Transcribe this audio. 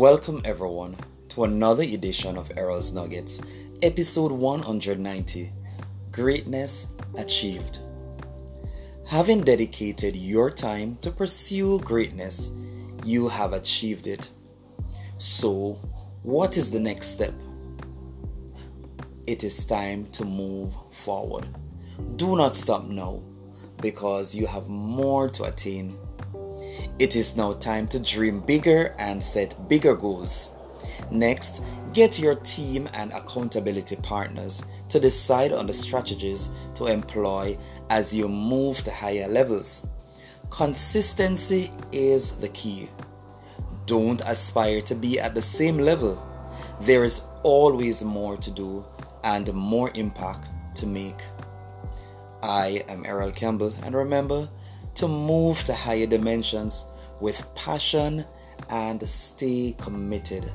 Welcome, everyone, to another edition of Errol's Nuggets, episode 190 Greatness Achieved. Having dedicated your time to pursue greatness, you have achieved it. So, what is the next step? It is time to move forward. Do not stop now because you have more to attain. It is now time to dream bigger and set bigger goals. Next, get your team and accountability partners to decide on the strategies to employ as you move to higher levels. Consistency is the key. Don't aspire to be at the same level. There is always more to do and more impact to make. I am Errol Campbell, and remember to move to higher dimensions with passion and stay committed.